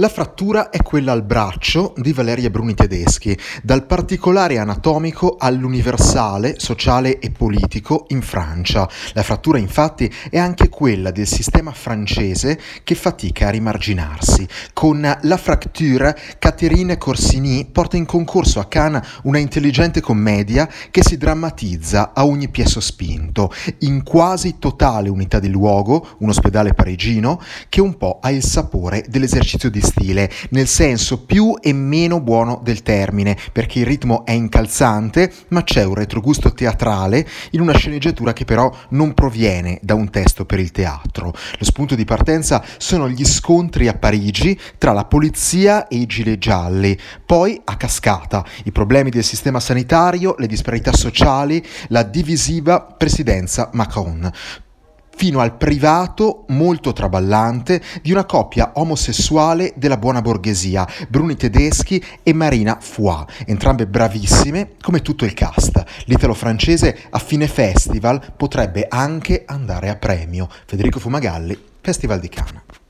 La frattura è quella al braccio di Valeria Bruni Tedeschi, dal particolare anatomico all'universale, sociale e politico in Francia. La frattura infatti è anche quella del sistema francese che fatica a rimarginarsi. Con La Fracture, Catherine Corsini porta in concorso a Cannes una intelligente commedia che si drammatizza a ogni piezo spinto, in quasi totale unità di luogo, un ospedale parigino, che un po' ha il sapore dell'esercizio di stile, nel senso più e meno buono del termine, perché il ritmo è incalzante, ma c'è un retrogusto teatrale in una sceneggiatura che però non proviene da un testo per il teatro. Lo spunto di partenza sono gli scontri a Parigi tra la polizia e i gilet gialli, poi a cascata i problemi del sistema sanitario, le disparità sociali, la divisiva presidenza Macron fino al privato molto traballante di una coppia omosessuale della buona borghesia, Bruni Tedeschi e Marina Foix, entrambe bravissime come tutto il cast. L'italo-francese a fine festival potrebbe anche andare a premio. Federico Fumagalli, Festival di Cannes.